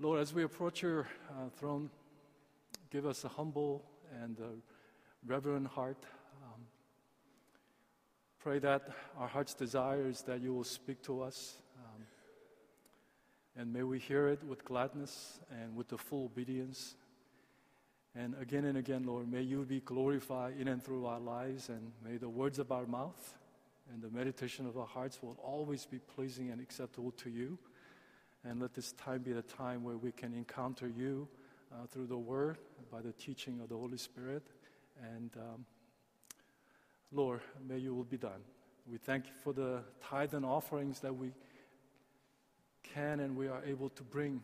Lord, as we approach your uh, throne, give us a humble and a reverent heart. Um, pray that our heart's desire is that you will speak to us. Um, and may we hear it with gladness and with the full obedience. And again and again, Lord, may you be glorified in and through our lives, and may the words of our mouth and the meditation of our hearts will always be pleasing and acceptable to you. And let this time be the time where we can encounter you uh, through the Word, by the teaching of the Holy Spirit. And um, Lord, may you will be done. We thank you for the tithe and offerings that we can and we are able to bring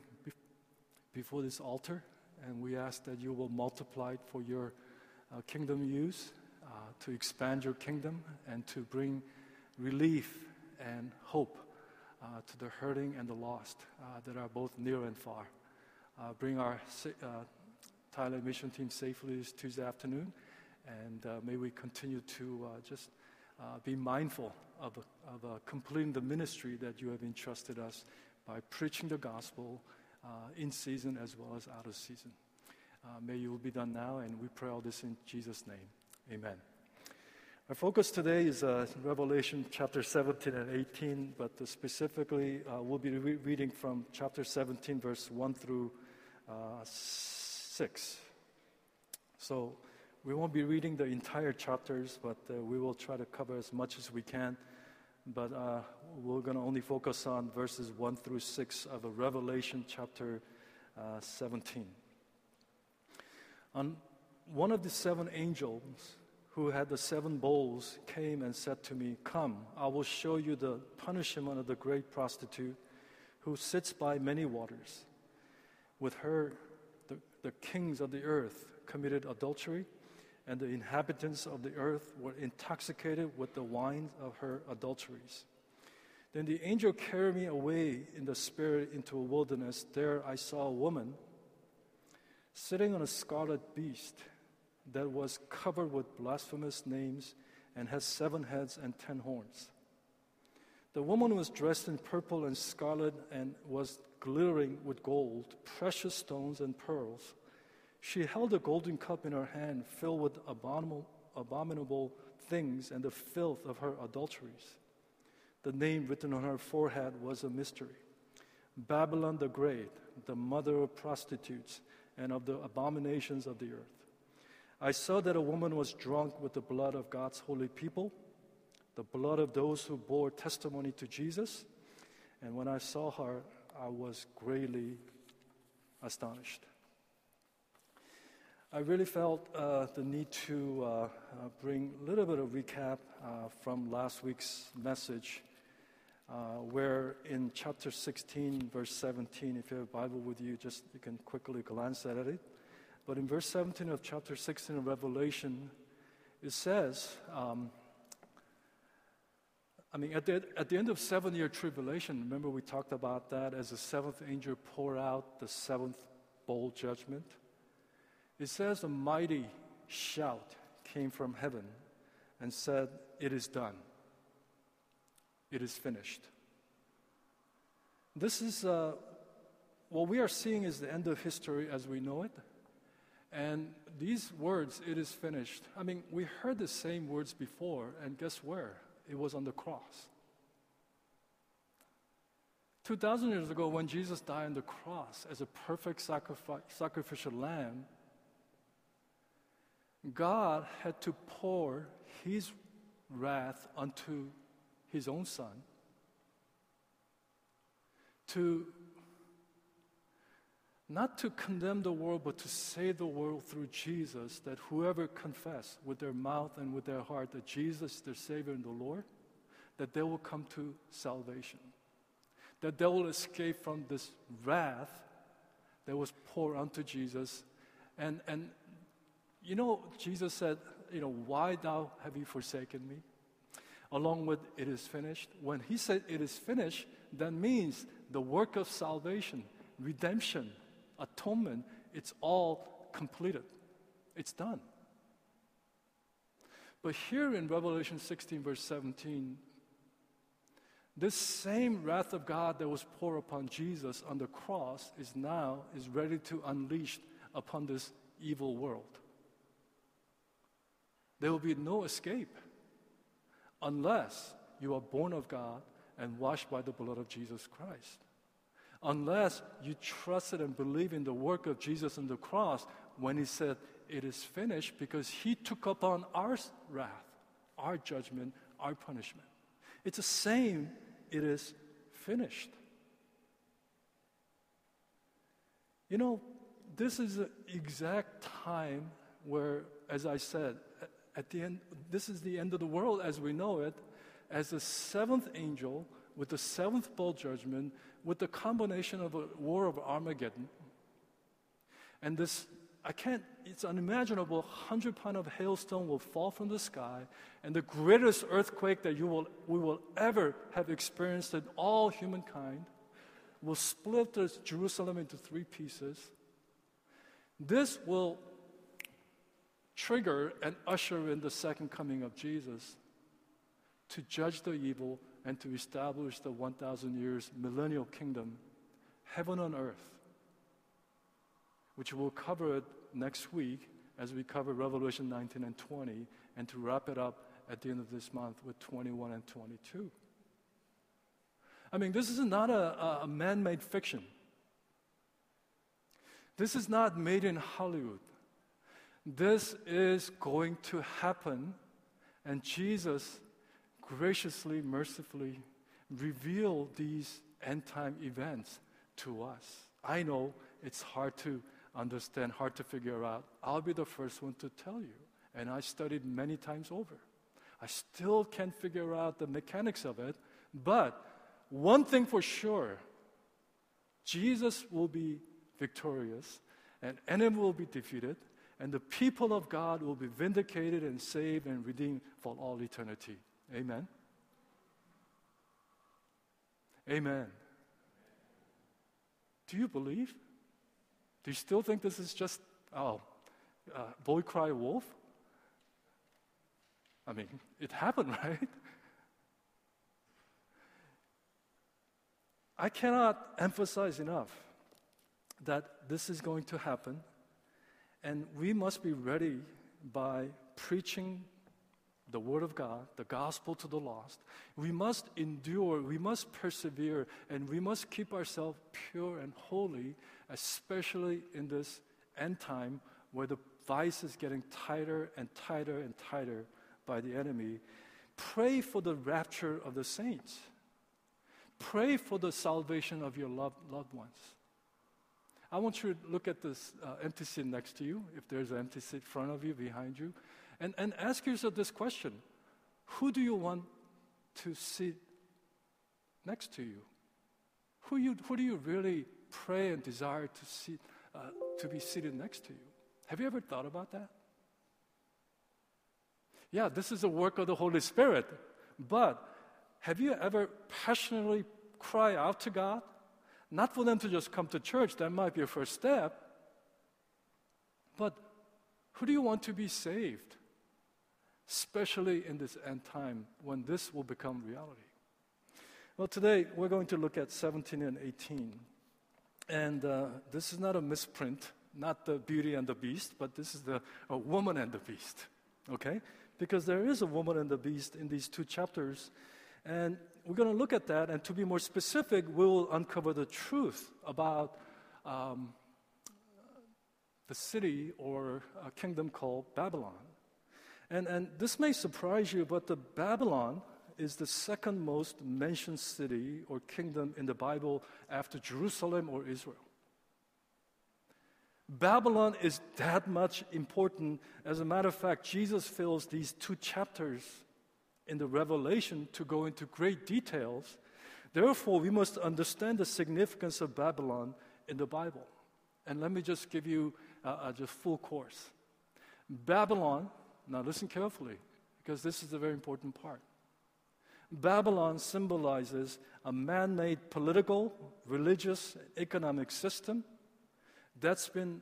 before this altar. And we ask that you will multiply it for your uh, kingdom use, uh, to expand your kingdom, and to bring relief and hope Uh, to the hurting and the lost uh, that are both near and far. Uh, bring our uh, Thailand mission team safely this Tuesday afternoon, and uh, may we continue to uh, just be mindful of, of completing the ministry that you have entrusted us by preaching the gospel in season as well as out of season. may you will be done now, and we pray all this in Jesus' name. Amen. Our focus today is uh, Revelation chapter 17 and 18, but uh, specifically uh, we'll be re- reading from chapter 17, verse 1 through uh, 6. So we won't be reading the entire chapters, but uh, we will try to cover as much as we can. But uh, we're going to only focus on verses 1 through 6 of Revelation chapter 17. On one of the seven angels, who had the seven bowls came and said to me, Come, I will show you the punishment of the great prostitute who sits by many waters. With her, the, the kings of the earth committed adultery, and the inhabitants of the earth were intoxicated with the wine of her adulteries. Then the angel carried me away in the spirit into a wilderness. There I saw a woman sitting on a scarlet beast that was covered with blasphemous names and has seven heads and ten horns. The woman was dressed in purple and scarlet and was glittering with gold, precious stones, and pearls. She held a golden cup in her hand filled with abominable, abominable things and the filth of her adulteries. The name written on her forehead was a mystery Babylon the Great, the mother of prostitutes and of the abominations of the earth. I saw that a woman was drunk with the blood of God's holy people, the blood of those who bore testimony to Jesus. And when I saw her, I was greatly astonished. I really felt uh, the need to uh, uh, bring a little bit of recap uh, from last week's message, uh, where in chapter 16, verse 17, if you have a Bible with you, just you can quickly glance at it. But in verse 17 of chapter 16 of Revelation, it says, um, I mean, at the, at the end of seven year tribulation, remember we talked about that as the seventh angel poured out the seventh bowl judgment? It says a mighty shout came from heaven and said, It is done. It is finished. This is uh, what we are seeing is the end of history as we know it. And these words, it is finished. I mean, we heard the same words before, and guess where? It was on the cross. 2,000 years ago, when Jesus died on the cross as a perfect sacrificial lamb, God had to pour his wrath onto his own son to not to condemn the world, but to save the world through Jesus, that whoever confess with their mouth and with their heart that Jesus is their Savior and the Lord, that they will come to salvation. That they will escape from this wrath that was poured onto Jesus. And, and you know, Jesus said, you know, why thou have you forsaken me? Along with it is finished. When he said it is finished, that means the work of salvation, redemption, atonement, it's all completed. It's done. But here in Revelation 16, verse 17, This same wrath of God that was poured upon Jesus on the cross is now is ready to unleash upon this evil world. There will be no escape unless you are born of God and washed by the blood of Jesus Christ. Unless you trusted and believe in the work of Jesus on the cross when he said, It is finished, because he took upon our wrath, our judgment, our punishment. It's the same, it is finished. You know, this is the exact time where, as I said, at the end, this is the end of the world as we know it, as the seventh angel with the seventh bowl judgment, with the combination of a war of Armageddon. And this, I can't, it's unimaginable, 100 pound of hailstone will fall from the sky, and the greatest earthquake that you will, we will ever have experienced in all humankind will split Jerusalem into three pieces. This will trigger and usher in the second coming of Jesus to judge the evil and to establish the 1,000 years millennial kingdom, heaven on earth, which we'll cover next week as we cover Revelation 19 and 20, and to wrap it up at the end of this month with 21 and 22. I mean, this is not a, a man made fiction. This is not made in Hollywood. This is going to happen, and Jesus graciously, mercifully reveal these end time events to us. I know it's hard to understand, hard to figure out. I'll be the first one to tell you. And I studied many times over. I still can't figure out the mechanics of it, but one thing for sure Jesus will be victorious, and enemy will be defeated, and the people of God will be vindicated and saved and redeemed for all eternity. Amen. Amen. Do you believe? Do you still think this is just, oh, uh, boy cry wolf? I mean, it happened, right? I cannot emphasize enough that this is going to happen, and we must be ready by preaching the Word of God, the gospel to the lost. We must endure, we must persevere, and we must keep ourselves pure and holy, especially in this end time where the vice is getting tighter and tighter and tighter by the enemy. Pray for the rapture of the saints. Pray for the salvation of your loved, loved ones. I want you to look at this uh, empty seat next to you, if there's an empty seat in front of you, behind you. And, and ask yourself this question Who do you want to sit next to you? Who, you, who do you really pray and desire to, sit, uh, to be seated next to you? Have you ever thought about that? Yeah, this is the work of the Holy Spirit. But have you ever passionately cry out to God? Not for them to just come to church, that might be a first step. But who do you want to be saved? Especially in this end time when this will become reality. Well, today we're going to look at 17 and 18. And uh, this is not a misprint, not the Beauty and the Beast, but this is the a woman and the beast. Okay? Because there is a woman and the beast in these two chapters. And we're going to look at that, and to be more specific, we'll uncover the truth about um, the city or a kingdom called Babylon. And, and this may surprise you, but the Babylon is the second most mentioned city or kingdom in the Bible after Jerusalem or Israel. Babylon is that much important. As a matter of fact, Jesus fills these two chapters in the Revelation to go into great details. Therefore, we must understand the significance of Babylon in the Bible. And let me just give you a just full course. Babylon now, listen carefully, because this is a very important part. Babylon symbolizes a man made political, religious, economic system that's been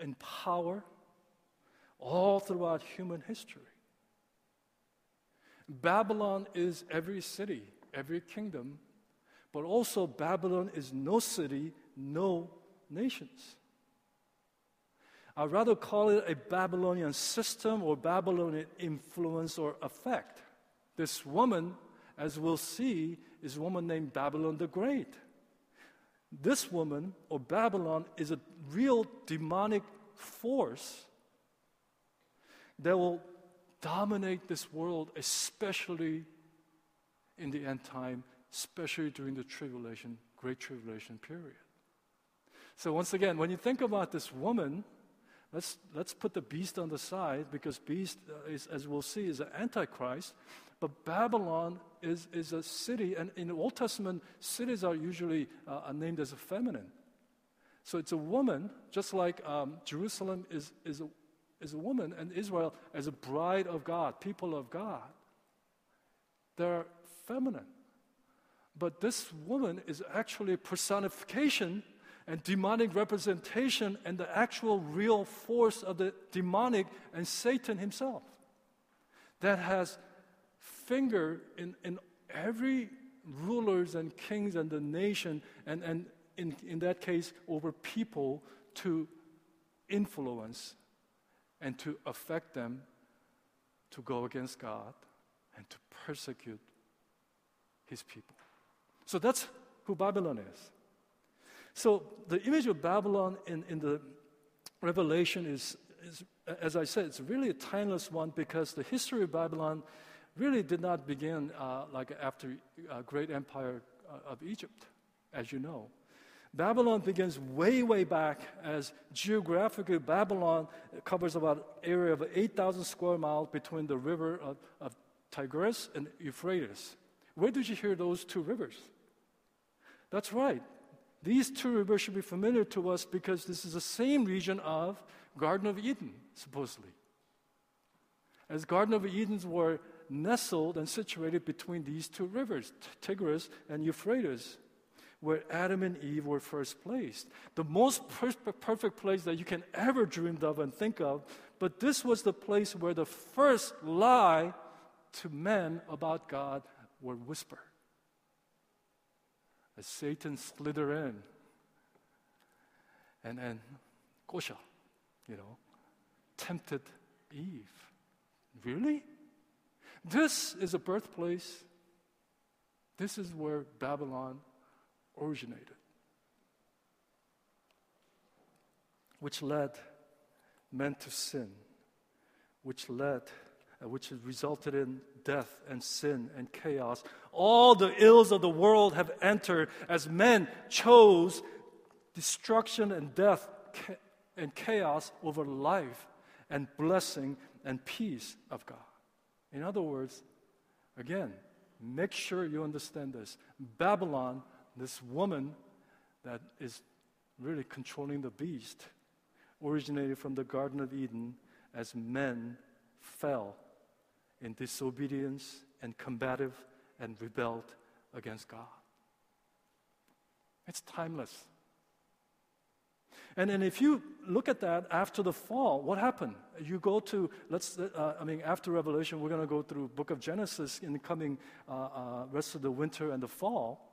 in power all throughout human history. Babylon is every city every kingdom, but also Babylon is no city, no nations. I'd rather call it a Babylonian system or Babylonian influence or effect. This woman, as we'll see, is a woman named Babylon the Great. This woman, or Babylon, is a real demonic force that will dominate this world, especially in the end time, especially during the tribulation, great tribulation period. So, once again, when you think about this woman, let's, let's put the beast on the side because beast, uh, is, as we'll see, is an antichrist. But Babylon is, is a city, and in the Old Testament, cities are usually uh, named as a feminine. So it's a woman, just like um, Jerusalem is, is, a, is a woman, and Israel as a bride of God, people of God. They're feminine. But this woman is actually a personification and demonic representation and the actual real force of the demonic and Satan himself that has finger in, in every rulers and kings and the nation and, and in, in that case over people to influence and to affect them to go against God and to persecute his people. So that's who Babylon is. So the image of Babylon in, in the Revelation is, is, as I said, it's really a timeless one because the history of Babylon really did not begin uh, like after uh, great empire uh, of Egypt, as you know. Babylon begins way, way back as geographically Babylon covers about area of 8,000 square miles between the river of, of Tigris and Euphrates. Where did you hear those two rivers? That's right. These two rivers should be familiar to us because this is the same region of Garden of Eden, supposedly. As Garden of Edens were nestled and situated between these two rivers, Tigris and Euphrates, where Adam and Eve were first placed. The most per- perfect place that you can ever dream of and think of, but this was the place where the first lie to men about God were whispered. As Satan slither in and then Kosha, you know, tempted Eve. Really? This is a birthplace. This is where Babylon originated, which led men to sin, which led, uh, which resulted in death and sin and chaos. All the ills of the world have entered as men chose destruction and death and chaos over life and blessing and peace of God. In other words, again, make sure you understand this. Babylon, this woman that is really controlling the beast, originated from the Garden of Eden as men fell in disobedience and combative and rebelled against God. It's timeless. And then if you look at that after the fall, what happened? You go to, let's, uh, I mean, after Revelation, we're going to go through book of Genesis in the coming uh, uh, rest of the winter and the fall.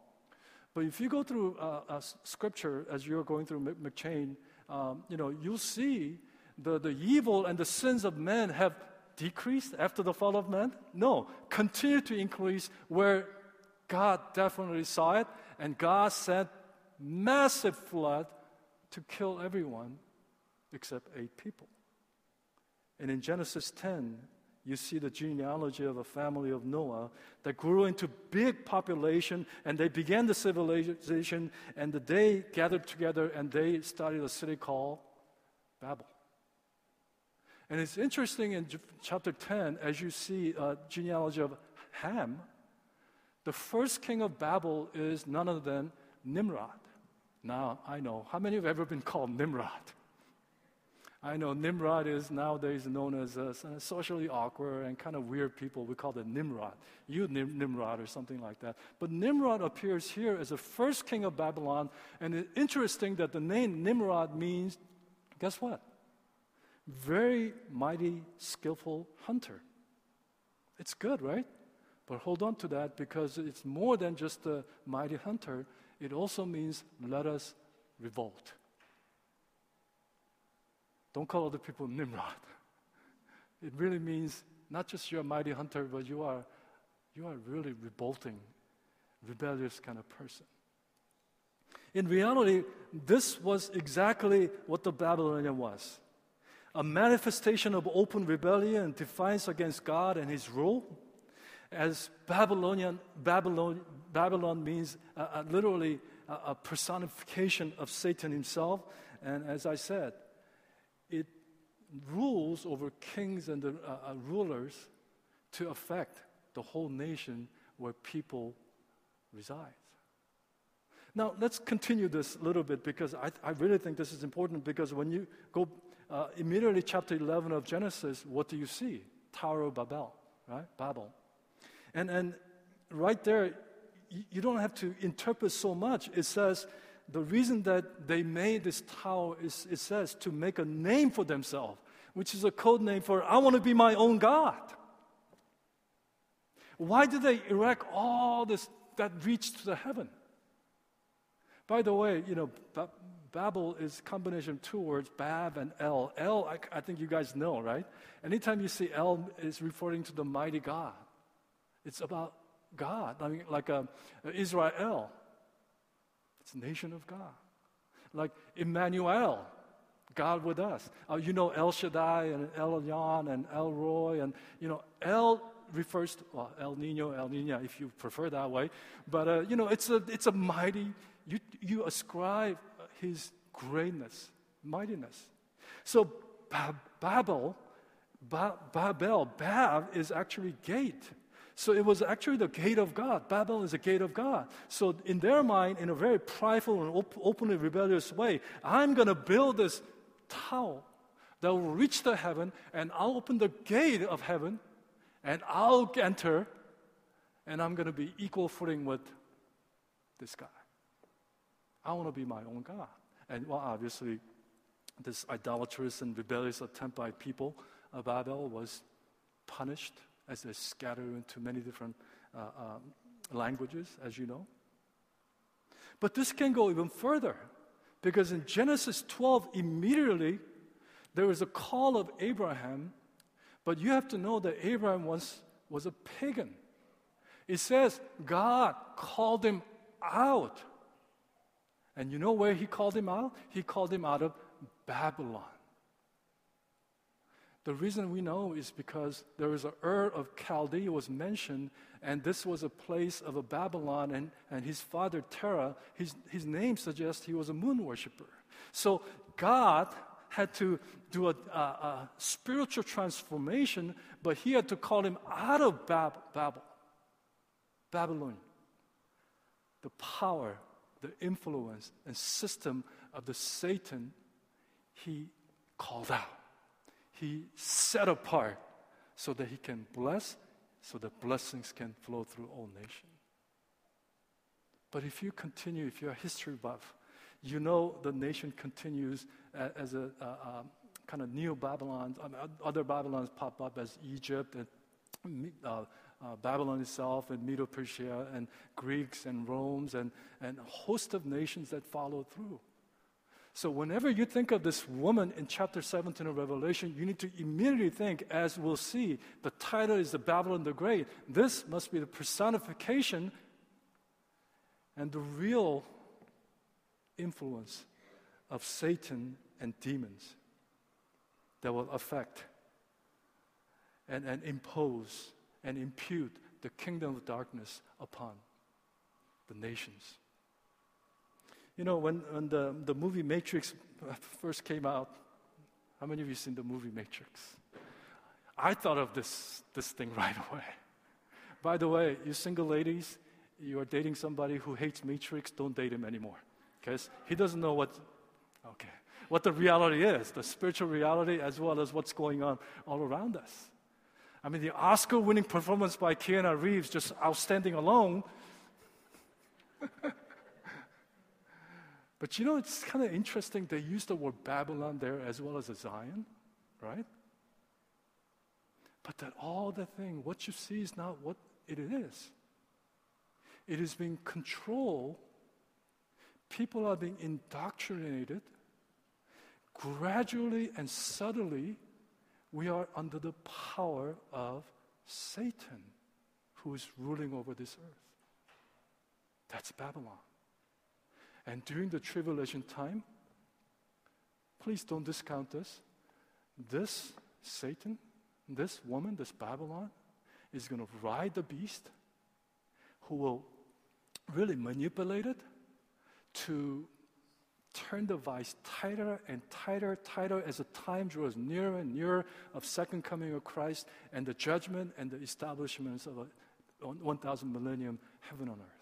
But if you go through uh, scripture as you're going through M'Cheyne, um, you know, you'll see the, the evil and the sins of men have decreased after the fall of man. No, continue to increase where God definitely saw it, and God sent massive flood to kill everyone except eight people. And in Genesis 10, you see the genealogy of a family of Noah that grew into big population and they began the civilization and they gathered together and they started a city called Babel. And it's interesting in chapter 10, as you see uh, genealogy of Ham, the first king of Babel is none other than Nimrod. Now, I know. How many have ever been called Nimrod? I know Nimrod is nowadays known as socially awkward and kind of weird people. We call them Nimrod. You Nim- Nimrod or something like that. But Nimrod appears here as the first king of Babylon. And it's interesting that the name Nimrod means, guess what? Very mighty, skillful hunter. It's good, right? But hold on to that because it's more than just a mighty hunter. It also means let us revolt. Don't call other people Nimrod. It really means not just you're a mighty hunter, but you are, you are really revolting, rebellious kind of person. In reality, this was exactly what the Babylonian was a manifestation of open rebellion and defiance against God and His rule. As Babylonian, Babylon, Babylon means uh, uh, literally a, a personification of Satan himself. And as I said, it rules over kings and the uh, uh, rulers to affect the whole nation where people reside. Now, let's continue this a little bit because I, I really think this is important because when you go uh, immediately chapter 11 of Genesis, what do you see? Tower of Babel, right? Babel. And, and right there, you, you don't have to interpret so much. It says the reason that they made this tower is, it says, to make a name for themselves, which is a code name for, I want to be my own God. Why did they erect all this that reached to the heaven? By the way, you know, Babel is combination of two words, Bab and El. El, I, I think you guys know, right? Anytime you see El, is referring to the mighty God. It's about God, I mean, like uh, Israel. It's a nation of God. Like Emmanuel, God with us. Uh, you know El Shaddai and El Elyon and El Roi and you know El refers to well, El Nino, El Nina, if you prefer that way. But uh, you know, it's a it's a mighty you, you ascribe his greatness, mightiness. So Babel, Babel, Bab is actually gate. So it was actually the gate of God. Babel is a gate of God. So in their mind, in a very prideful and op- openly rebellious way, I'm going to build this tower that will reach the heaven, and I'll open the gate of heaven, and I'll enter, and I'm going to be equal footing with this guy. I want to be my own God. And well, obviously, this idolatrous and rebellious attempt by people of Babel was punished as they scattered into many different uh, um, languages, as you know. But this can go even further because in Genesis 12, immediately there was a call of Abraham, but you have to know that Abraham was, was a pagan. It says God called him out and you know where he called him out? He called him out of Babylon. The reason we know is because there was a Ur of Chaldea was mentioned, and this was a place of a Babylon, and, and his father Terah, his, his name suggests he was a moon worshiper. So God had to do a, a, a spiritual transformation, but he had to call him out of Bab- Babel, Babylon, the power the influence and system of the Satan, he called out. He set apart so that he can bless, so that blessings can flow through all nations. But if you continue, if you're a history buff, you know the nation continues as a, a, a kind of neo Babylon. Other Babylons pop up as Egypt and uh, uh, Babylon itself and Medo Persia and Greeks and Rome's and, and a host of nations that follow through. So, whenever you think of this woman in chapter 17 of Revelation, you need to immediately think, as we'll see, the title is the Babylon the Great. This must be the personification and the real influence of Satan and demons that will affect and, and impose and impute the kingdom of darkness upon the nations. You know, when, when the, the movie Matrix first came out, how many of you seen the movie Matrix? I thought of this, this thing right away. By the way, you single ladies, you are dating somebody who hates Matrix, don't date him anymore. Because he doesn't know what, okay, what the reality is, the spiritual reality as well as what's going on all around us. I mean, the Oscar winning performance by Keanu Reeves, just outstanding alone. but you know, it's kind of interesting. They use the word Babylon there as well as Zion, right? But that all the thing, what you see is not what it is. It is being controlled. People are being indoctrinated. Gradually and subtly, we are under the power of Satan, who is ruling over this earth. That's Babylon. And during the tribulation time, please don't discount this. This Satan, this woman, this Babylon, is going to ride the beast who will really manipulate it to turn the vice tighter and tighter, tighter as the time draws nearer and nearer of second coming of Christ and the judgment and the establishments of a 1,000 millennium heaven on earth.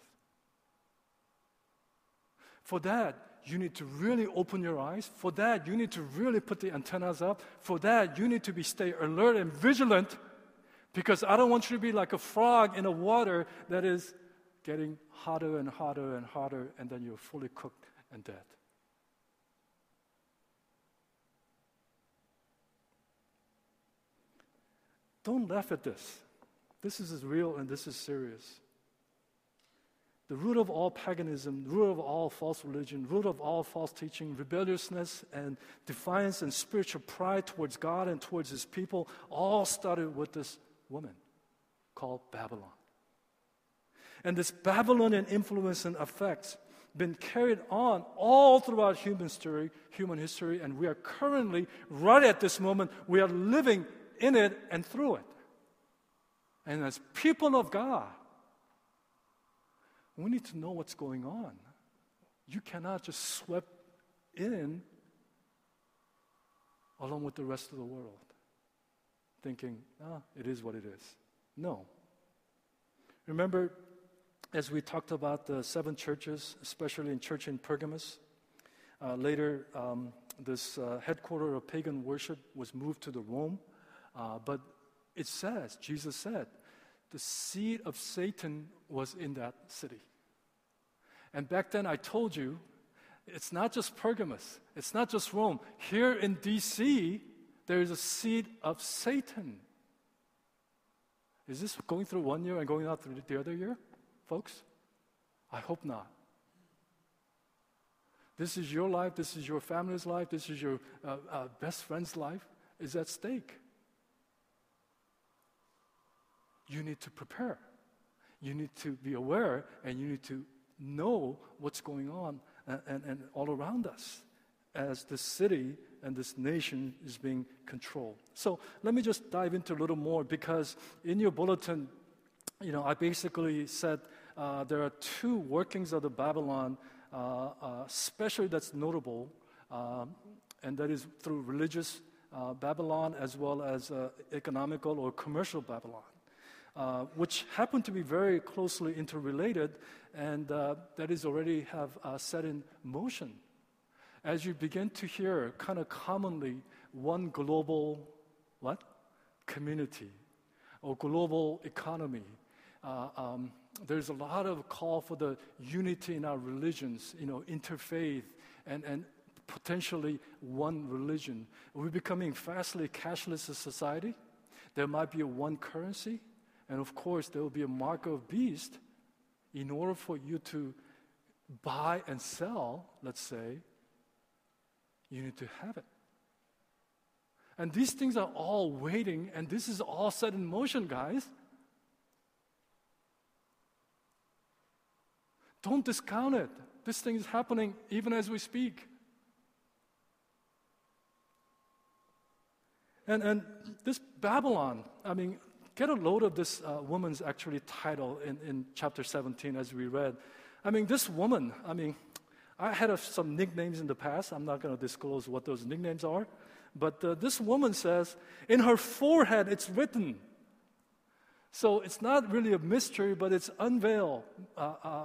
For that, you need to really open your eyes. For that, you need to really put the antennas up. For that, you need to be stay alert and vigilant because I don't want you to be like a frog in a water that is getting hotter and hotter and hotter, and then you're fully cooked and dead. Don't laugh at this. This is real and this is serious. The root of all paganism, the root of all false religion, root of all false teaching, rebelliousness and defiance and spiritual pride towards God and towards his people all started with this woman called Babylon. And this Babylonian influence and effects been carried on all throughout human history, human history, and we are currently, right at this moment, we are living in it and through it. And as people of God, we need to know what's going on. You cannot just sweep in along with the rest of the world, thinking, ah, it is what it is. No. Remember, as we talked about the seven churches, especially in church in Pergamos, uh, later um, this uh, headquarter of pagan worship was moved to the Rome, uh, but it says, Jesus said, the seed of Satan was in that city. And back then I told you, it's not just Pergamos, it's not just Rome. Here in DC, there is a seed of Satan. Is this going through one year and going out through the other year, folks? I hope not. This is your life, this is your family's life, this is your uh, uh, best friend's life, is at stake you need to prepare. You need to be aware and you need to know what's going on and, and, and all around us as this city and this nation is being controlled. So let me just dive into a little more because in your bulletin, you know, I basically said uh, there are two workings of the Babylon, uh, uh, especially that's notable, um, and that is through religious uh, Babylon as well as uh, economical or commercial Babylon. Uh, which happen to be very closely interrelated, and uh, that is already have uh, set in motion. As you begin to hear, kind of commonly, one global what community or global economy. Uh, um, there's a lot of call for the unity in our religions, you know, interfaith and, and potentially one religion. We're becoming fastly cashless society. There might be a one currency. And of course, there will be a mark of beast in order for you to buy and sell, let's say, you need to have it. And these things are all waiting, and this is all set in motion, guys. Don't discount it. This thing is happening even as we speak. And, and this Babylon, I mean, get a load of this uh, woman's actually title in, in chapter 17 as we read. I mean, this woman, I mean, I had a, some nicknames in the past. I'm not going to disclose what those nicknames are. But uh, this woman says, in her forehead, it's written. So it's not really a mystery, but it's unveiled. Uh, uh,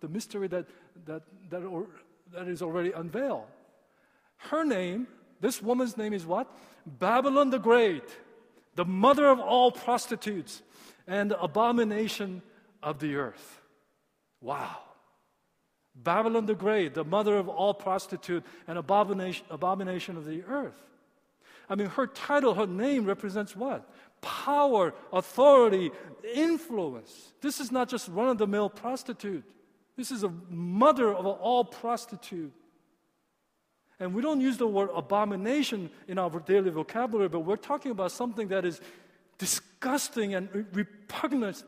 the mystery that, that, that, or, that is already unveiled. Her name, this woman's name is what? Babylon the Great the mother of all prostitutes and abomination of the earth. Wow. Babylon the Great, the mother of all prostitute and abomination, abomination of the earth. I mean, her title, her name represents what? Power, authority, influence. This is not just run of the mill prostitute. This is a mother of all prostitute. And we don't use the word abomination in our daily vocabulary, but we're talking about something that is disgusting and repugnant,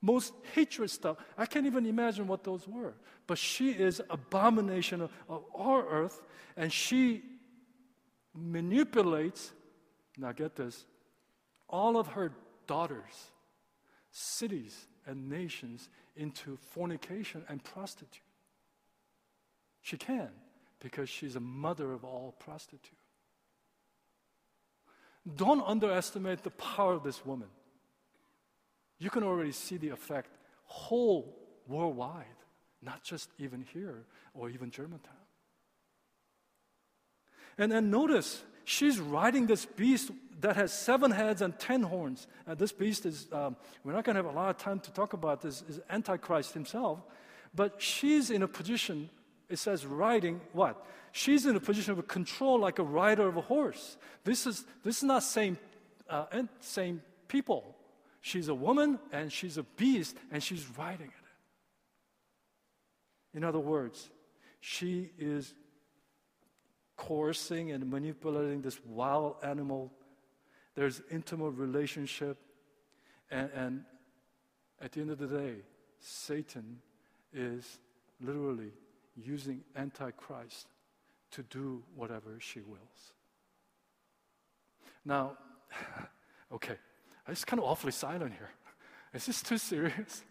most hatred stuff. I can't even imagine what those were. But she is abomination of, of our earth, and she manipulates, now get this, all of her daughters, cities, and nations into fornication and prostitute. She can because she's a mother of all prostitutes. Don't underestimate the power of this woman. You can already see the effect whole worldwide, not just even here or even Germantown. And then notice, she's riding this beast that has seven heads and ten horns. And this beast is, um, we're not going to have a lot of time to talk about this, is Antichrist himself. But she's in a position, it says riding what? She's in a position of control like a rider of a horse. This is, this is not same, uh, same people. She's a woman and she's a beast and she's riding it. In other words, she is coercing and manipulating this wild animal. There's intimate relationship. And, and at the end of the day, Satan is literally using Antichrist to do whatever she wills. Now, okay, it's kind of awfully silent here. Is this too serious?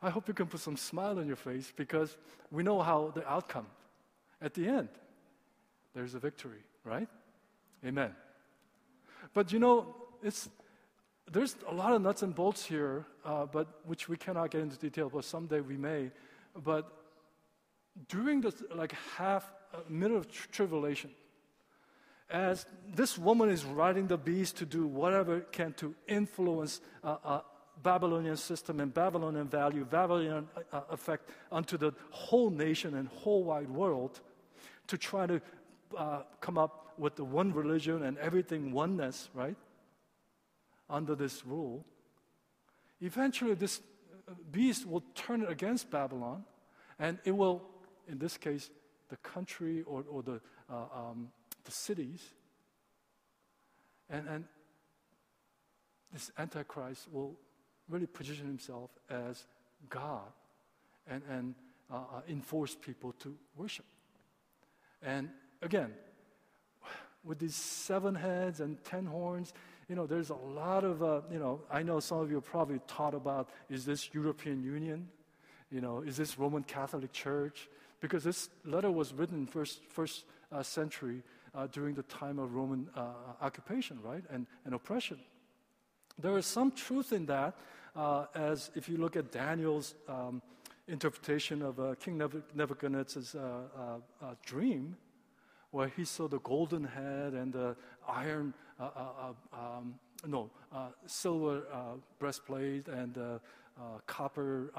I hope you can put some smile on your face because we know how the outcome at the end there's a victory, right? Amen. But you know, it's there's a lot of nuts and bolts here, uh, but which we cannot get into detail. But someday we may. But during the like half uh, minute of tr- tribulation, as this woman is riding the beast to do whatever it can to influence uh, uh, Babylonian system and Babylonian value, Babylonian uh, effect onto the whole nation and whole wide world, to try to uh, come up with the one religion and everything oneness, right? Under this rule. Eventually, this uh, beast will turn it against Babylon, and it will, in this case, the country or, or the, uh, um, the cities. And, and this Antichrist will really position himself as God and, and uh, uh enforce people to worship. And again, with these seven heads and ten horns, you know, there's a lot of, uh, you know, I know some of you probably thought about is this European Union? You know, is this Roman Catholic Church? Because this letter was written in first, first uh, century uh, during the time of Roman uh, occupation, right, and, and oppression. There is some truth in that, uh, as if you look at Daniel's um, interpretation of uh, King Nebuchadnezzar's dream, where he saw the golden head and the iron, um, no, silver breastplate and copper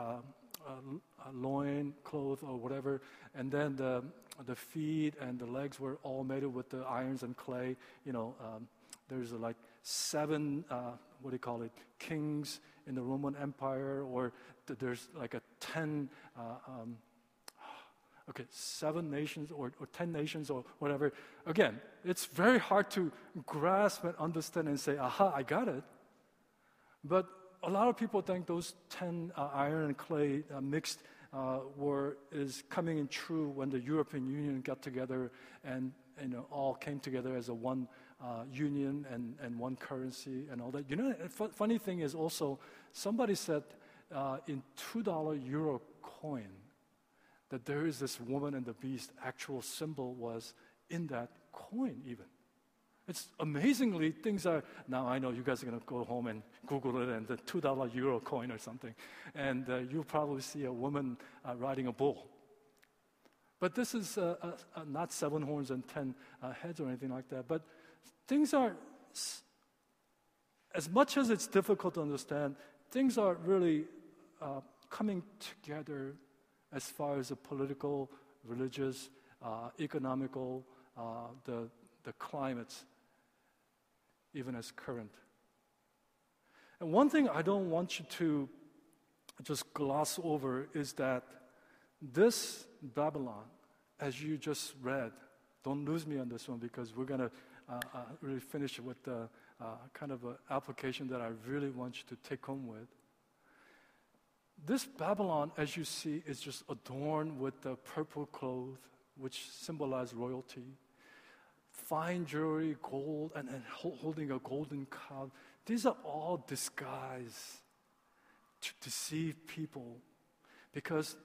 loin cloth or whatever, and then the the feet and the legs were all made with the irons and clay. You know, um, there's like seven, what do you call it, kings in the Roman Empire, or th- there's like a ten. Um, okay, seven nations or, or 10 nations or whatever. Again, it's very hard to grasp and understand and say, aha, I got it. But a lot of people think those 10 uh, iron and clay uh, mixed uh, were is coming in true when the European Union got together and you know all came together as a one uh, union and, and one currency and all that. You know, f- funny thing is also somebody said uh, in two dollar euro coin that there is this woman and the beast actual symbol was in that coin even it's amazingly things are now i know you guys are going to go home and google it and the two dollar euro coin or something. And uh, you'll probably see a woman uh, riding a bull. But this is uh, uh, uh not seven horns and ten uh, heads or anything like that but things are as much as it's difficult to understand things are really coming together as far as the political, religious, economical, the, the climates even as current. And one thing I don't want you to just gloss over is that this Babylon, as you just read, don't lose me on this one because we're going to uh, uh, really finish with the uh, kind of application that I really want you to take home with. This Babylon, as you see, is just adorned with the purple cloth, which symbolize royalty, fine jewelry, gold, and, and holding a golden cup. These are all disguise to deceive people. Because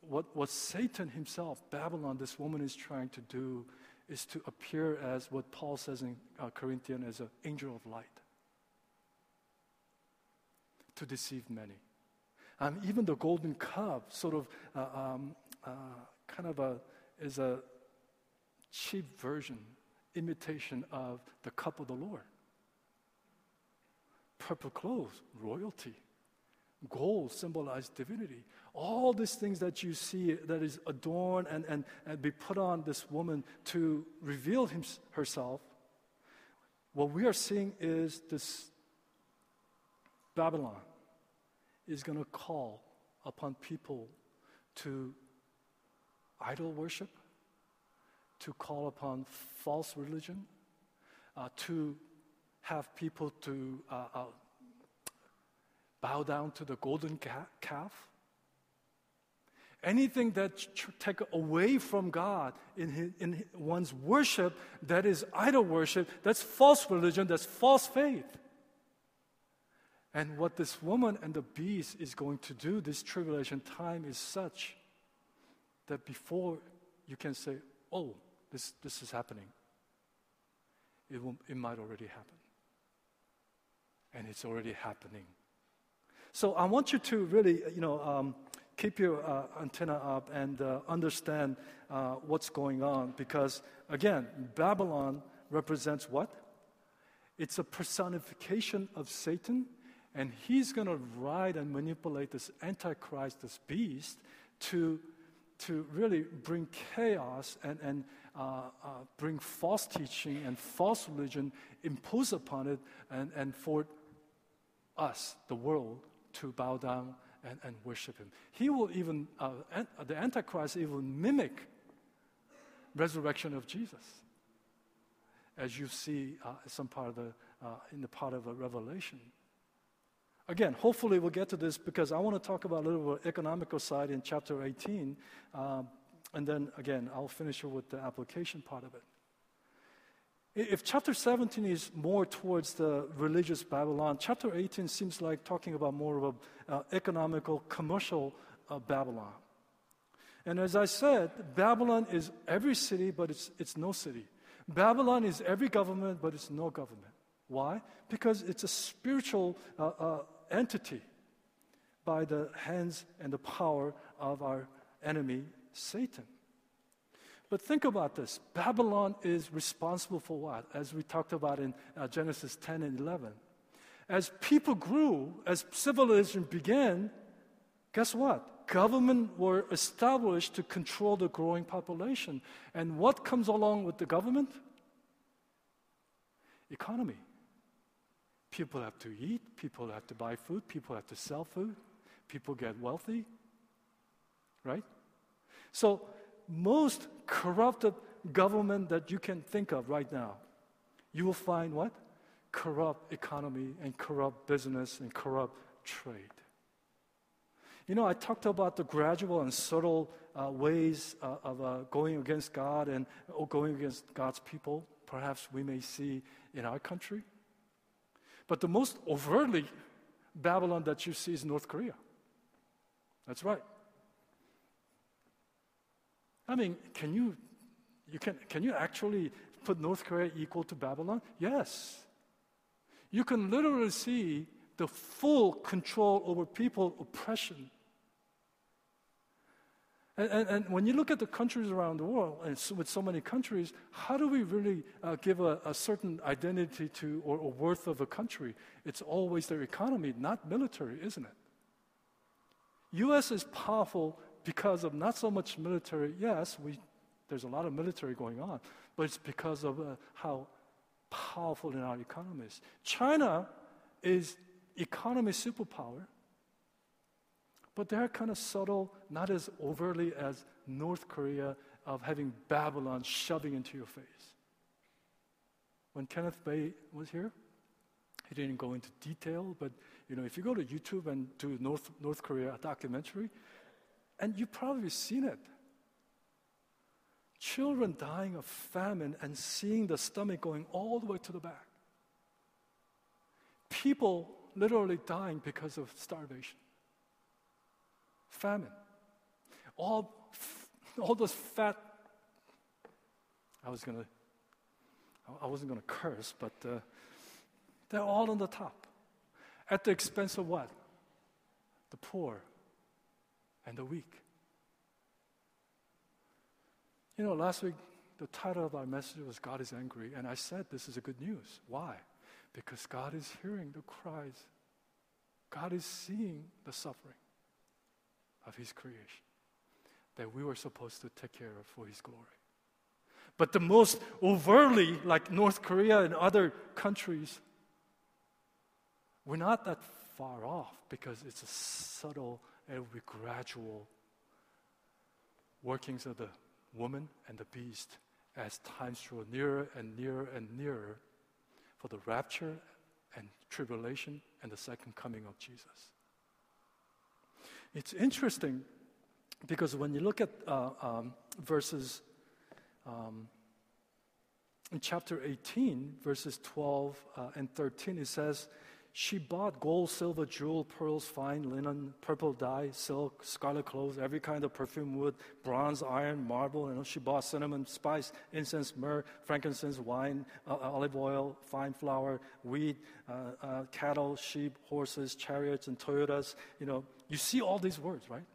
what, what Satan himself, Babylon, this woman is trying to do, is to appear as what Paul says in uh, Corinthians as an angel of light, to deceive many. Um, even the golden cup, sort of, uh, um, uh, kind of a, is a cheap version, imitation of the cup of the Lord. Purple clothes, royalty. Gold symbolized divinity. All these things that you see that is adorned and, and, and be put on this woman to reveal him, herself, what we are seeing is this Babylon is going to call upon people to idol worship, to call upon false religion, uh, to have people to uh, uh, bow down to the golden calf. Anything that take away from God in, his, in one's worship, that is idol worship, that's false religion, that's false faith. And what this woman and the beast is going to do, this tribulation time is such that before you can say, oh, this, this is happening, it, will, it might already happen. And it's already happening. So I want you to really, you know, um, keep your uh, antenna up and uh, understand uh, what's going on because, again, Babylon represents what? It's a personification of Satan, and he's going to ride and manipulate this Antichrist, this beast, to, to really bring chaos and, and uh, uh, bring false teaching and false religion, impose upon it, and, and for us, the world, to bow down and, and worship him. He will even, uh, an, the Antichrist even mimic resurrection of Jesus. As you see uh, some part of the, uh, in the part of a Revelation. Again, hopefully we'll get to this because I want to talk about a little bit economical side in chapter 18. Um, and then again, I'll finish with the application part of it. If chapter 17 is more towards the religious Babylon, chapter 18 seems like talking about more of an uh, economical, commercial uh, Babylon. And as I said, Babylon is every city, but it's, it's no city. Babylon is every government, but it's no government. Why? Because it's a spiritual uh, uh entity by the hands and the power of our enemy, Satan. But think about this Babylon is responsible for what? As we talked about in uh, Genesis 10 and 11. As people grew, as civilization began, guess what? Government were established to control the growing population. And what comes along with the government? Economy. People have to eat, people have to buy food, people have to sell food, people get wealthy. Right? So most corrupted government that you can think of right now, you will find what? Corrupt economy and corrupt business and corrupt trade. You know, I talked about the gradual and subtle uh, ways uh, of uh, going against God and or going against God's people. Perhaps we may see in our country. But the most overtly Babylon that you see is North Korea. That's right. I mean, can you, you can, can you actually put North Korea equal to Babylon? Yes. You can literally see the full control over people, oppression. And, and, and, when you look at the countries around the world, and so, with so many countries, how do we really uh, give a, a, certain identity to or, or worth of a country? It's always their economy, not military, isn't it? U.S. is powerful because of not so much military, yes, we, there's a lot of military going on, but it's because of uh, how powerful in our economies. China is economy superpower, but they're kind of subtle, not as overtly as North Korea of having Babylon shoving into your face. When Kenneth Bae was here, he didn't go into detail, but you know, if you go to YouTube and do North, North Korea documentary, and you've probably seen it. Children dying of famine and seeing the stomach going all the way to the back. People literally dying because of starvation. Famine. All, all those fat, I was gonna, I wasn't gonna curse, but uh, they're all on the top. At the expense of what? The poor and the weak. You know, last week, the title of our message was God is Angry, and I said this is a good news. Why? Because God is hearing the cries, God is seeing the suffering of His creation that we were supposed to take care of for His glory. But the most overtly, like North Korea and other countries, we're not that far off because it's a subtle, it will be gradual workings of the woman and the beast as times draw nearer and nearer and nearer for the rapture and tribulation and the second coming of Jesus. It's interesting because when you look at uh, um, verses um, in chapter 18, verses 12 uh, and 13, it says, she bought gold, silver, jewel, pearls, fine linen, purple dye, silk, scarlet clothes, every kind of perfume wood, bronze, iron, marble. Know, she bought cinnamon, spice, incense, myrrh, frankincense, wine, uh, uh, olive oil, fine flour, wheat, uh, uh, cattle, sheep, horses, chariots, and Toyotas. You know, you see all these words, right?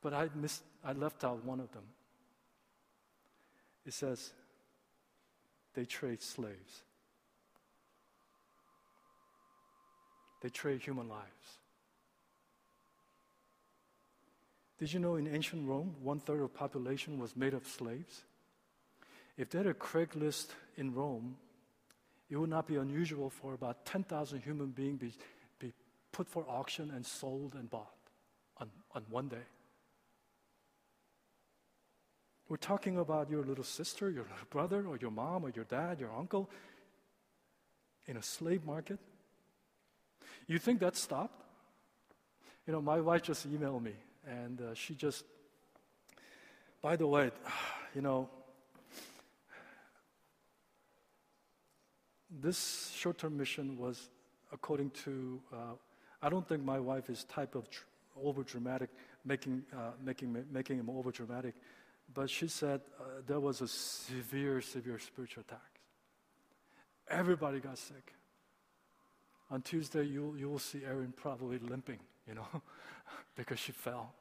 But I missed, I left out one of them. It says, they trade slaves. They trade human lives. Did you know in ancient Rome, one third of population was made of slaves? If they had a Craigslist in Rome, it would not be unusual for about 10,000 human beings be, be put for auction and sold and bought on, on one day. We're talking about your little sister, your little brother, or your mom, or your dad, your uncle in a slave market. You think that stopped? You know, my wife just emailed me, and uh, she just, by the way, you know, this short term mission was according to, uh, I don't think my wife is type of tr- over dramatic, making, uh, making, making him over dramatic, but she said uh, there was a severe, severe spiritual attack. Everybody got sick on Tuesday, you, you will see Erin probably limping, you know, because she fell.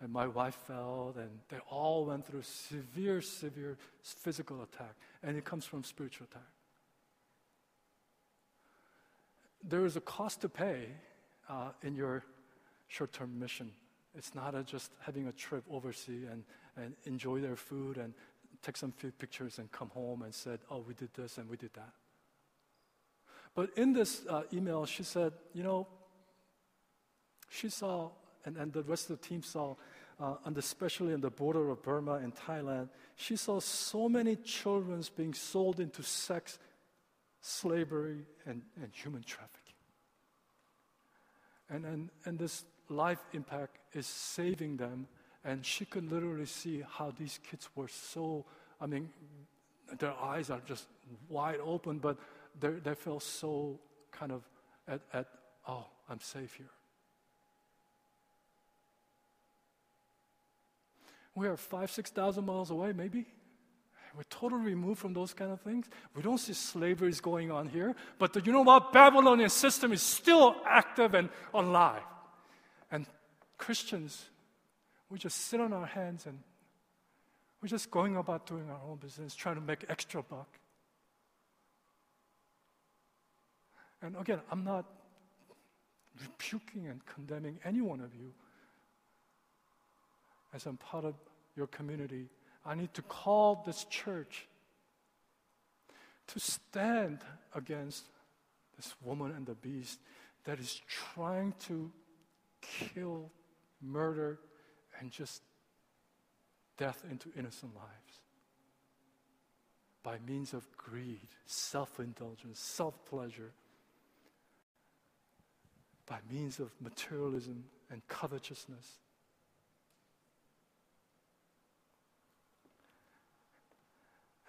And my wife fell, and they all went through severe, severe physical attack. And it comes from spiritual attack. There is a cost to pay uh, in your short term mission. It's not a just having a trip overseas and, and enjoy their food and take some few pictures and come home and said, oh, we did this and we did that. But in this uh, email, she said, you know, she saw, and, and the rest of the team saw, uh, and especially in the border of Burma and Thailand, she saw so many children being sold into sex, slavery, and, and human trafficking. And, and, and this life impact is saving them, and she could literally see how these kids were so, I mean, their eyes are just wide open, but they they feel so kind of at, at, oh, I'm safe here. We are five, 6,000 miles away, maybe. We're totally removed from those kind of things. We don't see slavery is going on here. But the, you know what? Babylonian system is still active and alive. And Christians, we just sit on our hands and we're just going about doing our own business, trying to make extra buck. And again, I'm not rebuking and condemning any one of you. As I'm part of your community, I need to call this church to stand against this woman and the beast that is trying to kill, murder, and just death into innocent lives by means of greed, self indulgence, self pleasure, by means of materialism and covetousness.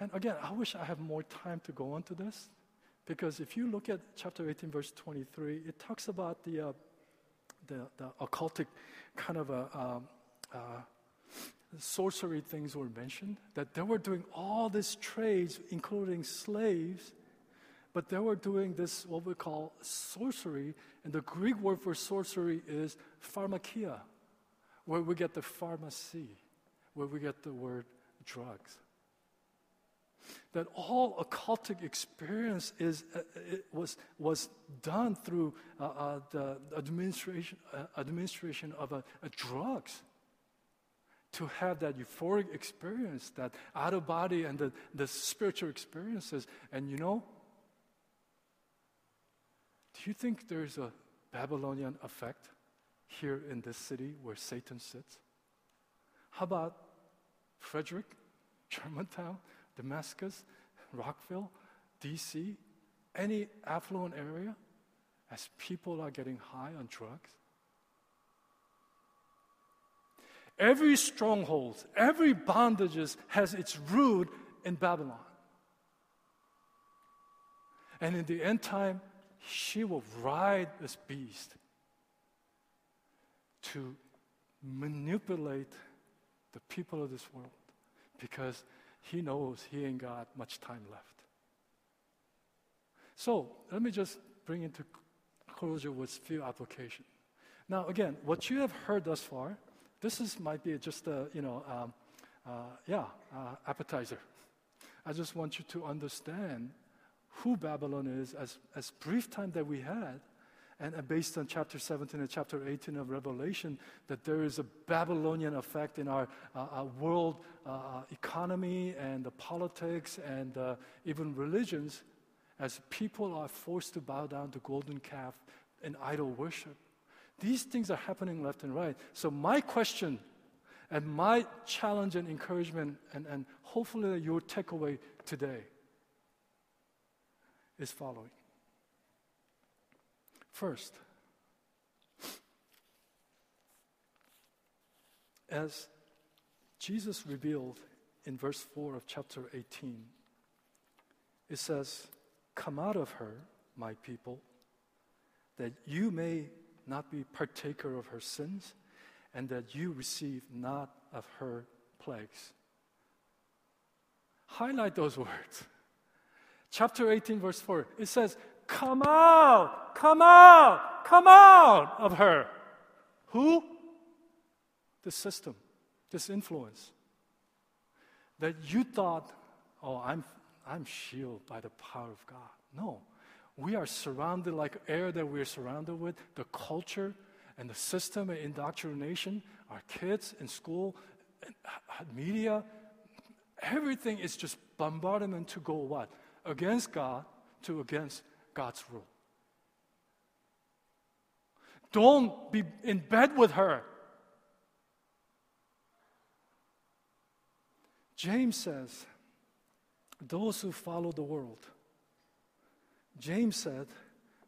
And again, I wish I had more time to go into this because if you look at chapter 18, verse 23, it talks about the, uh, the, the, occultic kind of a, um, uh, sorcery things were mentioned, that they were doing all these trades, including slaves, but they were doing this, what we call sorcery. And the Greek word for sorcery is pharmakeia, where we get the pharmacy, where we get the word drugs that all occultic experience is, uh, was, was done through uh, uh, the administration, uh, administration of drugs. To have that euphoric experience, that out of body and the, the spiritual experiences. And you know, do you think there's a Babylonian effect here in this city where Satan sits? How about Frederick, Germantown? Damascus, Rockville, DC, any affluent area, as people are getting high on drugs? Every stronghold, every bondages has its root in Babylon. And in the end time, she will ride this beast to manipulate the people of this world because he knows he ain't got much time left. So let me just bring into closure with few application. Now, again, what you have heard thus far, this is might be just a you know, um, uh, yeah, uh, appetizer. I just want you to understand who Babylon is as as brief time that we had, and, based on chapter 17 and chapter 18 of Revelation, that there is a Babylonian effect in our, uh, our world uh, uh, economy and the politics and uh, even religions as people are forced to bow down to golden calf and idol worship. These things are happening left and right. So, my question and my challenge and encouragement, and, and hopefully your takeaway today is following. First, as Jesus revealed in verse 4 of chapter 18, it says, Come out of her, my people, that you may not be partaker of her sins, and that you receive not of her plagues. Highlight those words. Chapter 18, verse 4, it says, Come out, come out, come out of her. Who? The system, this influence. That you thought, oh, I'm, I'm shielded by the power of God. No. We are surrounded like air that we're surrounded with, the culture and the system and indoctrination, our kids in school, uh, media, everything is just bombardment to go what? Against God to against God's rule. Don't be in bed with her. James says, those who follow the world, James said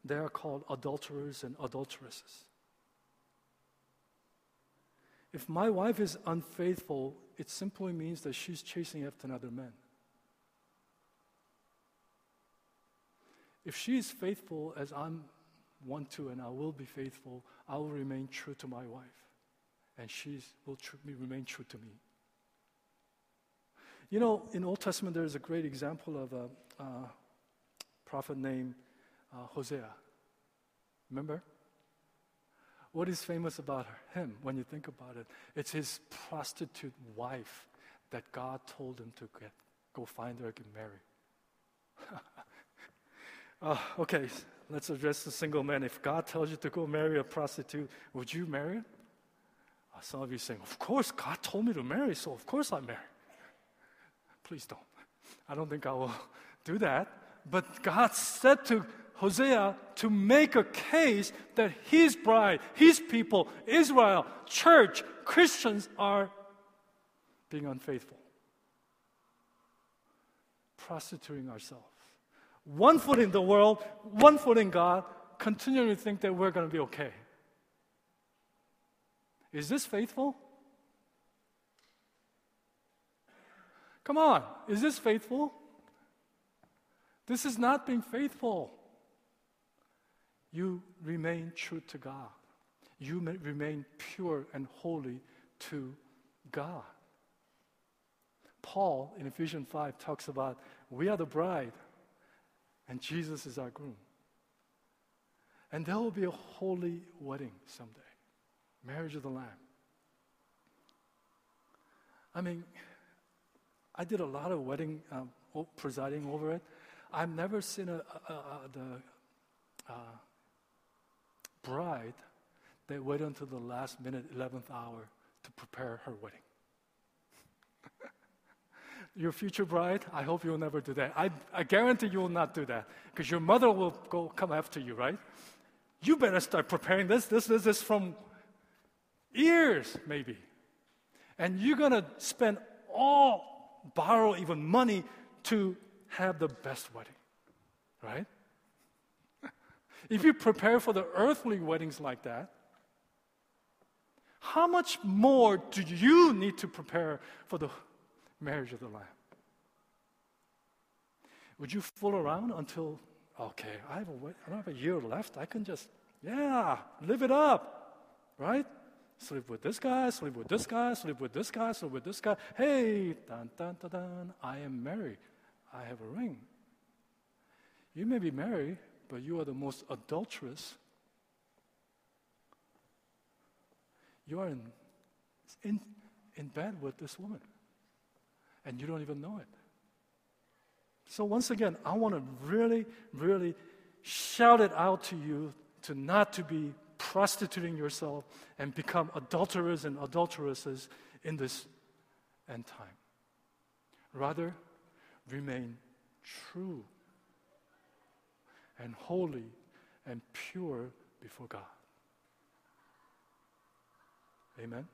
they are called adulterers and adulteresses. If my wife is unfaithful, it simply means that she's chasing after another man. If she is faithful as I'm want to and I will be faithful, I will remain true to my wife. And she will tr- remain true to me. You know, in Old Testament, there's a great example of a, a prophet named uh, Hosea. Remember? What is famous about him when you think about it? It's his prostitute wife that God told him to get, go find her and married. Uh, okay, let's address the single man. If God tells you to go marry a prostitute, would you marry? Uh, some of you saying, Of course, God told me to marry, so of course I marry. Please don't. I don't think I will do that. But God said to Hosea to make a case that his bride, his people, Israel, church, Christians are being unfaithful, prostituting ourselves. One foot in the world, one foot in God, continuing to think that we're going to be okay. Is this faithful? Come on, is this faithful? This is not being faithful. You remain true to God. You remain pure and holy to God. Paul in Ephesians 5 talks about we are the bride and Jesus is our groom. And there will be a holy wedding someday marriage of the Lamb. I mean, I did a lot of wedding um, presiding over it. I've never seen a, a, a the uh, bride that waited until the last minute, 11th hour to prepare her wedding. Your future bride, I hope you'll never do that. I, I guarantee you will not do that because your mother will go come after you, right? You better start preparing this, this, this, this from years, maybe. And you're going to spend all, borrow even money to have the best wedding, right? if you prepare for the earthly weddings like that, how much more do you need to prepare for the marriage of the Lamb? Would you fool around until, okay, I, have a, I don't have a year left. I can just, yeah, live it up, right? Sleep with this guy, sleep with this guy, sleep with this guy, sleep with this guy. Hey, dun, dun, dun, dun, I am married. I have a ring. You may be married, but you are the most adulterous. You are in, in, in bed with this woman, and you don't even know it. So, once again, I want to really, really shout it out to you to not to be prostituting yourself and become adulterers and adulteresses in this end time. Rather, remain true and holy and pure before God. Amen.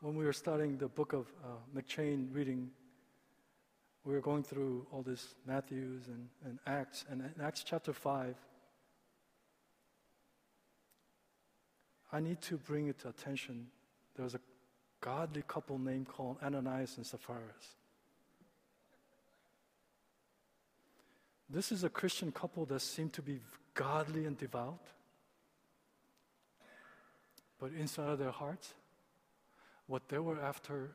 When we were studying the book of uh, M'Cheyne reading, we were going through all this Matthews and, and Acts, and in Acts chapter 5, I need to bring it to attention. There was a godly couple named called Ananias and Sapphira. This is a Christian couple that seemed to be godly and devout, but inside of their hearts, what they were after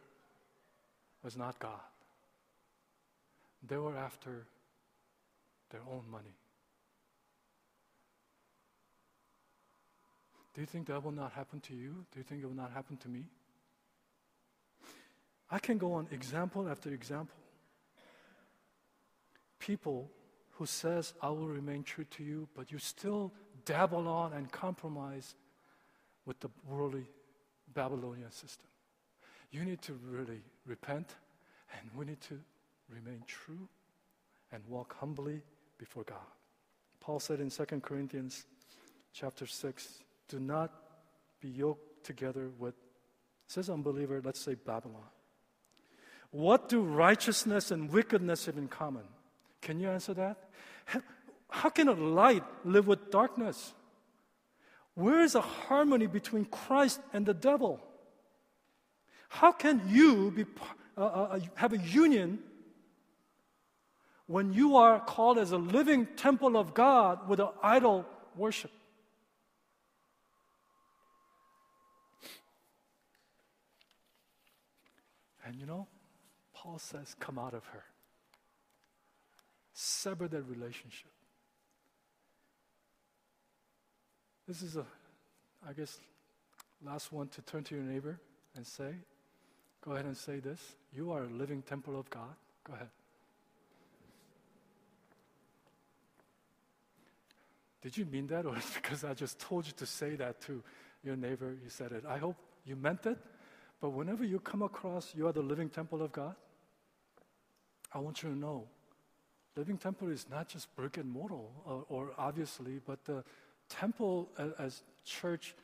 was not God. They were after their own money. Do you think that will not happen to you? Do you think it will not happen to me? I can go on example after example. People who says I will remain true to you, but you still dabble on and compromise with the worldly Babylonian system. You need to really repent, and we need to remain true and walk humbly before God. Paul said in 2 Corinthians chapter 6, do not be yoked together with, says unbeliever, let's say Babylon. What do righteousness and wickedness have in common? Can you answer that? How can a light live with darkness? Where is a harmony between Christ and the devil? How can you be, uh, uh, uh, have a union when you are called as a living temple of God with an idol worship? And you know, Paul says, come out of her. Sever that relationship. This is a, I guess, last one to turn to your neighbor and say, Go ahead and say this. You are a living temple of God. Go ahead. Did you mean that, or because I just told you to say that to your neighbor, you said it. I hope you meant it, but whenever you come across you are the living temple of God, I want you to know living temple is not just brick and mortar, or, or obviously, but the temple as, as church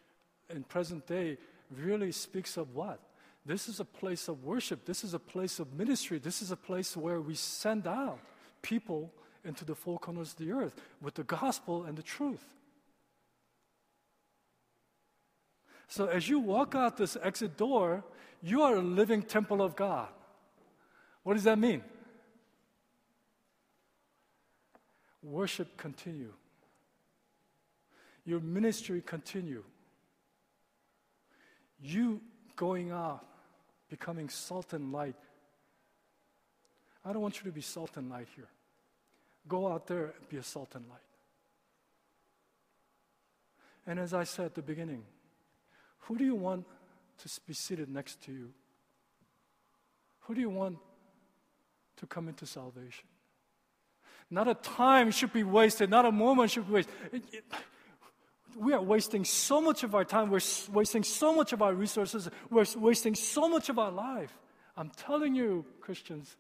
in present day really speaks of what? This is a place of worship. This is a place of ministry. This is a place where we send out people into the four corners of the earth with the gospel and the truth. So as you walk out this exit door, you are a living temple of God. What does that mean? Worship continue. Your ministry continue. You going out, becoming salt and light. I don't want you to be salt and light here. Go out there and be a salt and light. And as I said at the beginning, who do you want to be seated next to you? Who do you want to come into salvation? Not a time should be wasted, not a moment should be wasted. It, it, we are wasting so much of our time, we're wasting so much of our resources, we're wasting so much of our life. I'm telling you, Christians,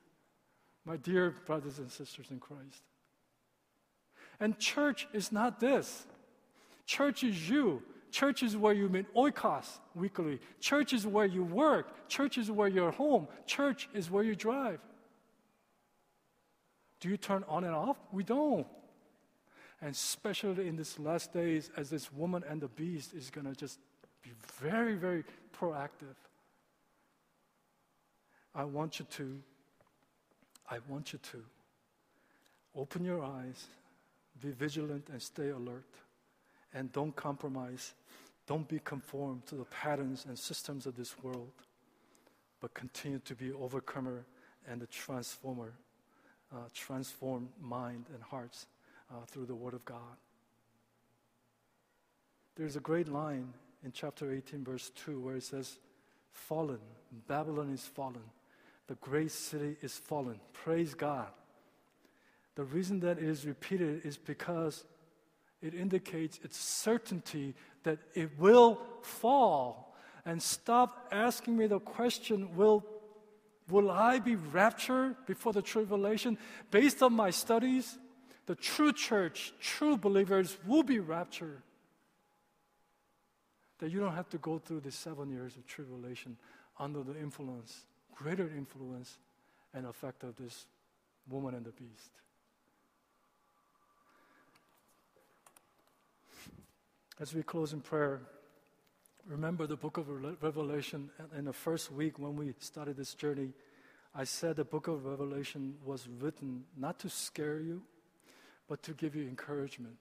my dear brothers and sisters in Christ. And church is not this. Church is you. Church is where you meet oikos weekly. Church is where you work. Church is where you're home. Church is where you drive. Do you turn on and off? We don't. And especially in these last days, as this woman and the beast is going to just be very, very proactive. I want you to, I want you to open your eyes be vigilant and stay alert. And don't compromise. Don't be conformed to the patterns and systems of this world, but continue to be overcomer and the transformer, uh, transform mind and hearts uh, through the Word of God. There's a great line in chapter 18, verse 2, where it says, Fallen, Babylon is fallen, the great city is fallen. Praise God. The reason that it is repeated is because it indicates its certainty that it will fall. And stop asking me the question, will, will I be raptured before the tribulation? Based on my studies, the true church, true believers will be raptured. That you don't have to go through the seven years of tribulation under the influence, greater influence and effect of this woman and the beast. As we close in prayer, remember the book of Revelation in the first week when we started this journey. I said the book of Revelation was written not to scare you, but to give you encouragement.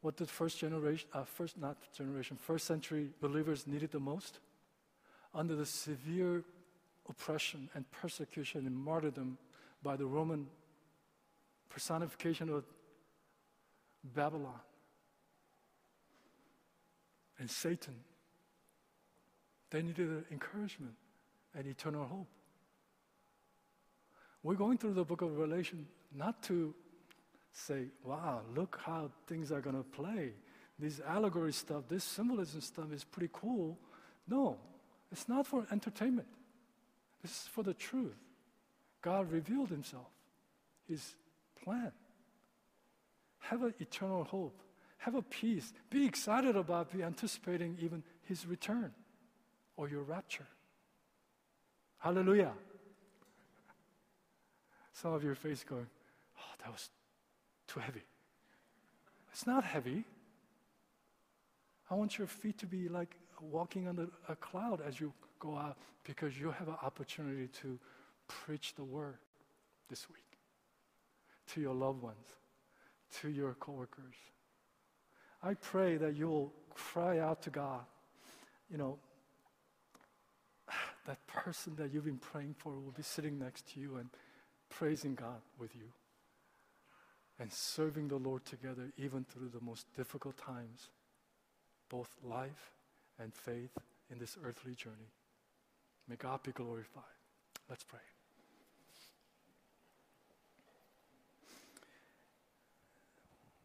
What did first generation, uh, first not generation, first century believers needed the most? Under the severe oppression and persecution and martyrdom by the Roman personification of Babylon and Satan. They needed encouragement and eternal hope. We're going through the book of Revelation not to say, wow, look how things are going to play. This allegory stuff, this symbolism stuff is pretty cool. No, it's not for entertainment. This is for the truth. God revealed himself, his plan. Have an eternal hope have a peace. Be excited about, be anticipating even his return or your rapture. Hallelujah. Some of your face going, oh, that was too heavy. It's not heavy. I want your feet to be like walking under a cloud as you go out because you have an opportunity to preach the word this week to your loved ones, to your coworkers, I pray that you'll cry out to God. You know, that person that you've been praying for will be sitting next to you and praising God with you and serving the Lord together even through the most difficult times, both life and faith in this earthly journey. May God be glorified. Let's pray.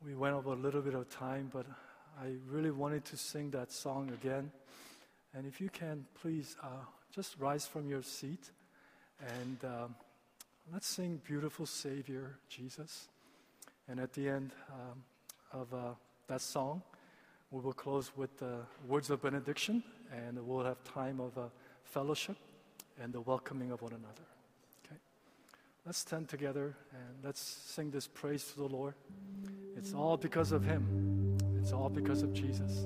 We went over a little bit of time, but I really wanted to sing that song again. And if you can, please uh, just rise from your seat and um, let's sing Beautiful Savior, Jesus. And at the end um, of uh, that song, we will close with the words of benediction and we'll have time of uh, fellowship and the welcoming of one another. Okay? Let's stand together and let's sing this praise to the Lord. It's all because of Him, it's all because of Jesus.